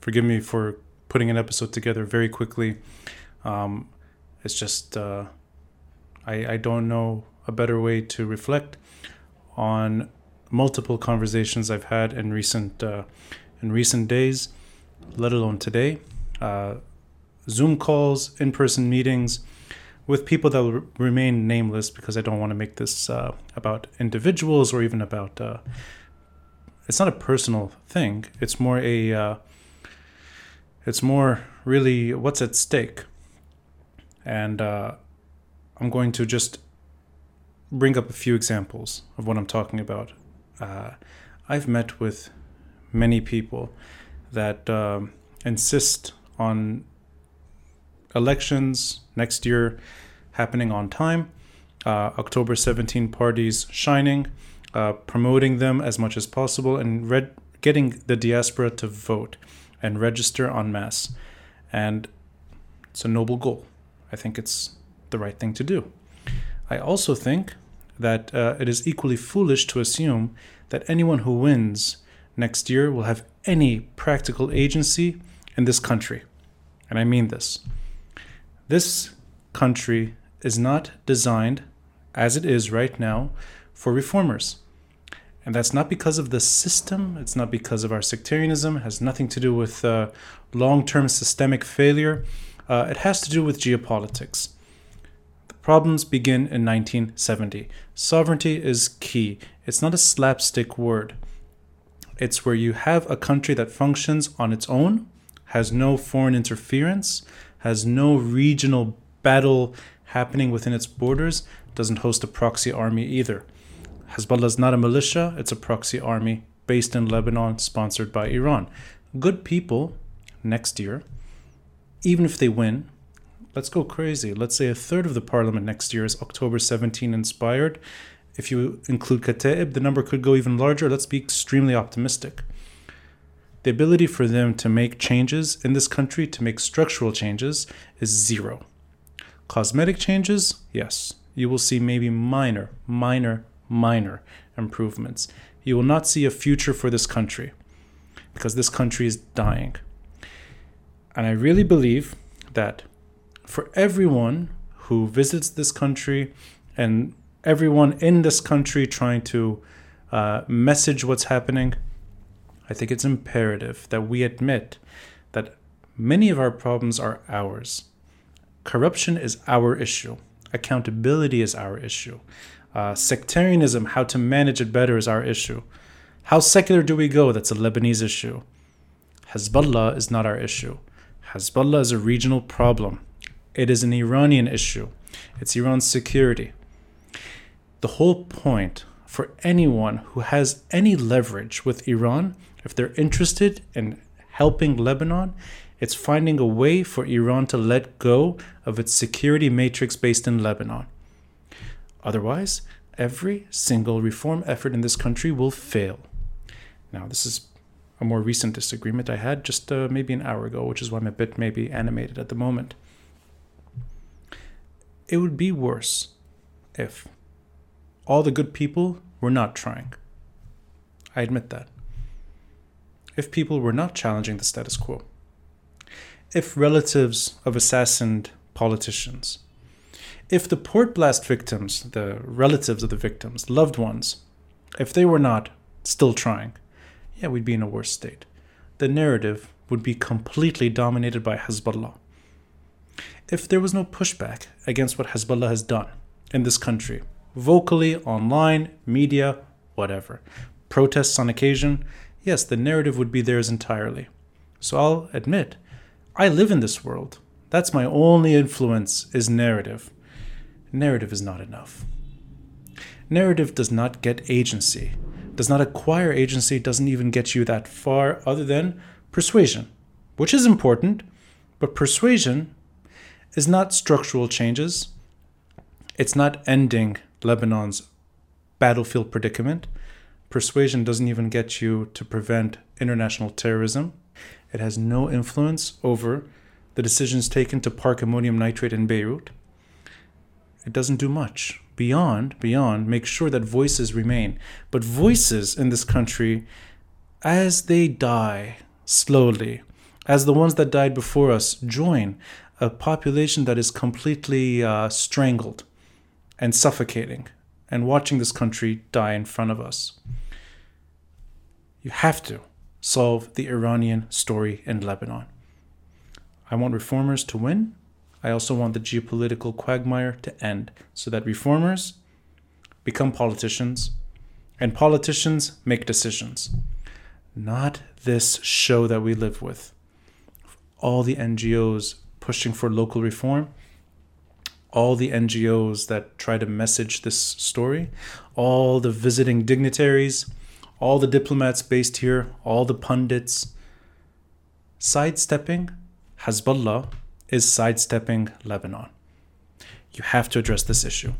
Forgive me for putting an episode together very quickly. Um, it's just uh, I, I don't know a better way to reflect on multiple conversations I've had in recent uh, in recent days, let alone today. Uh, Zoom calls, in person meetings with people that will remain nameless because I don't want to make this uh, about individuals or even about. Uh, it's not a personal thing. It's more a. It's more really what's at stake. And uh, I'm going to just bring up a few examples of what I'm talking about. Uh, I've met with many people that um, insist on elections next year happening on time, uh, October 17 parties shining, uh, promoting them as much as possible, and red- getting the diaspora to vote and register en masse. And it's a noble goal. I think it's the right thing to do. I also think that uh, it is equally foolish to assume that anyone who wins next year will have any practical agency in this country. And I mean this. This country is not designed, as it is right now, for reformers. And that's not because of the system, it's not because of our sectarianism, it has nothing to do with uh, long term systemic failure. Uh, it has to do with geopolitics. The problems begin in 1970. Sovereignty is key, it's not a slapstick word. It's where you have a country that functions on its own, has no foreign interference, has no regional battle happening within its borders, doesn't host a proxy army either. Hezbollah is not a militia, it's a proxy army based in Lebanon, sponsored by Iran. Good people next year, even if they win, let's go crazy. Let's say a third of the parliament next year is October 17 inspired if you include Kataib, the number could go even larger. Let's be extremely optimistic. The ability for them to make changes in this country, to make structural changes, is zero. Cosmetic changes, yes. You will see maybe minor, minor, minor improvements. You will not see a future for this country because this country is dying. And I really believe that for everyone who visits this country and everyone in this country trying to uh, message what's happening, I think it's imperative that we admit that many of our problems are ours. Corruption is our issue. Accountability is our issue. Uh, sectarianism, how to manage it better, is our issue. How secular do we go? That's a Lebanese issue. Hezbollah is not our issue. Hezbollah is a regional problem. It is an Iranian issue. It's Iran's security the whole point for anyone who has any leverage with Iran, if they're interested in helping Lebanon, it's finding a way for Iran to let go of its security matrix based in Lebanon. Otherwise, every single reform effort in this country will fail. Now, this is a more recent disagreement I had just uh, maybe an hour ago, which is why I'm a bit maybe animated at the moment. It would be worse if all the good people were not trying. I admit that. If people were not challenging the status quo, if relatives of assassinated politicians, if the port blast victims, the relatives of the victims, loved ones, if they were not still trying, yeah, we'd be in a worse state. The narrative would be completely dominated by Hezbollah. If there was no pushback against what Hezbollah has done in this country, vocally, online, media, whatever. Protests on occasion, yes, the narrative would be theirs entirely. So I'll admit, I live in this world. That's my only influence is narrative. Narrative is not enough. Narrative does not get agency, does not acquire agency, doesn't even get you that far other than persuasion, which is important, but persuasion is not structural changes. It's not ending Lebanon's battlefield predicament. Persuasion doesn't even get you to prevent international terrorism. It has no influence over the decisions taken to park ammonium nitrate in Beirut. It doesn't do much beyond beyond make sure that voices remain. But voices in this country as they die slowly, as the ones that died before us, join a population that is completely uh, strangled and suffocating and watching this country die in front of us. You have to solve the Iranian story in Lebanon. I want reformers to win. I also want the geopolitical quagmire to end so that reformers become politicians and politicians make decisions. Not this show that we live with. All the NGOs pushing for local reform, all the NGOs that try to message this story, all the visiting dignitaries, all the diplomats based here, all the pundits. Sidestepping Hezbollah is sidestepping Lebanon. You have to address this issue.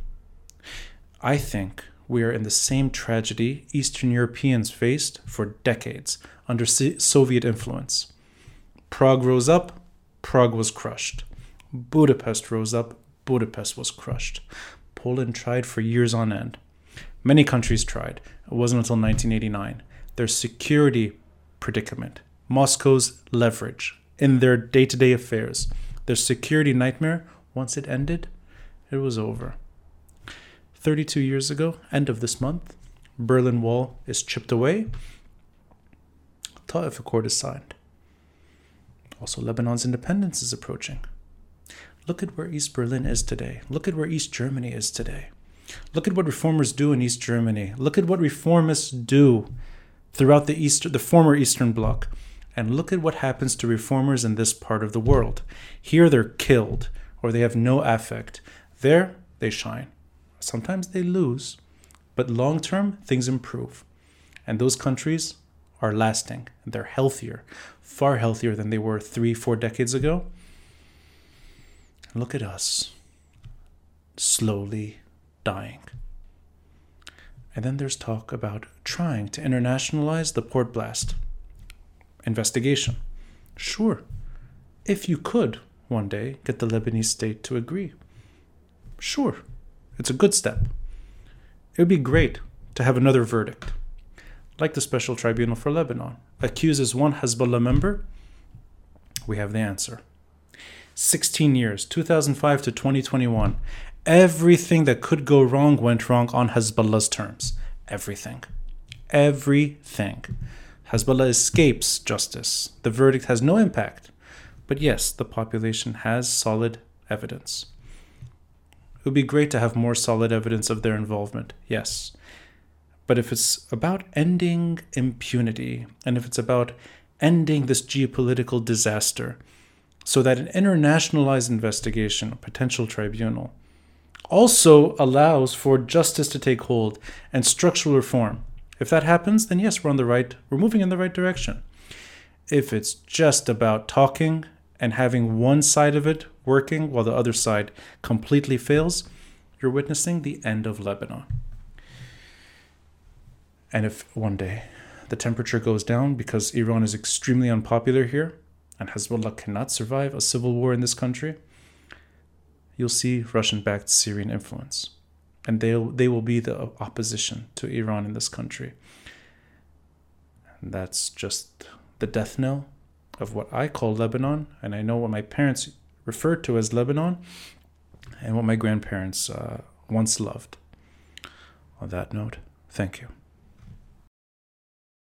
I think we are in the same tragedy Eastern Europeans faced for decades under Soviet influence. Prague rose up, Prague was crushed. Budapest rose up, Budapest was crushed. Poland tried for years on end. Many countries tried. It wasn't until 1989. Their security predicament, Moscow's leverage in their day to day affairs, their security nightmare, once it ended, it was over. 32 years ago, end of this month, Berlin Wall is chipped away. Ta'if Accord is signed. Also, Lebanon's independence is approaching. Look at where East Berlin is today. Look at where East Germany is today. Look at what reformers do in East Germany. Look at what reformists do throughout the East, the former Eastern Bloc. And look at what happens to reformers in this part of the world. Here they're killed or they have no affect. There they shine. Sometimes they lose, but long term, things improve. And those countries are lasting. and They're healthier, far healthier than they were three, four decades ago. Look at us, slowly dying. And then there's talk about trying to internationalize the port blast investigation. Sure, if you could one day get the Lebanese state to agree. Sure, it's a good step. It would be great to have another verdict, like the Special Tribunal for Lebanon accuses one Hezbollah member. We have the answer. 16 years, 2005 to 2021. Everything that could go wrong went wrong on Hezbollah's terms. Everything. Everything. Hezbollah escapes justice. The verdict has no impact. But yes, the population has solid evidence. It would be great to have more solid evidence of their involvement, yes. But if it's about ending impunity, and if it's about ending this geopolitical disaster, so that an internationalized investigation, a potential tribunal, also allows for justice to take hold and structural reform. If that happens, then yes, we're on the right, we're moving in the right direction. If it's just about talking and having one side of it working while the other side completely fails, you're witnessing the end of Lebanon. And if one day the temperature goes down because Iran is extremely unpopular here and Hezbollah cannot survive a civil war in this country, you'll see Russian backed Syrian influence. And they they will be the opposition to Iran in this country. And that's just the death knell of what I call Lebanon, and I know what my parents referred to as Lebanon, and what my grandparents uh, once loved. On that note, thank you.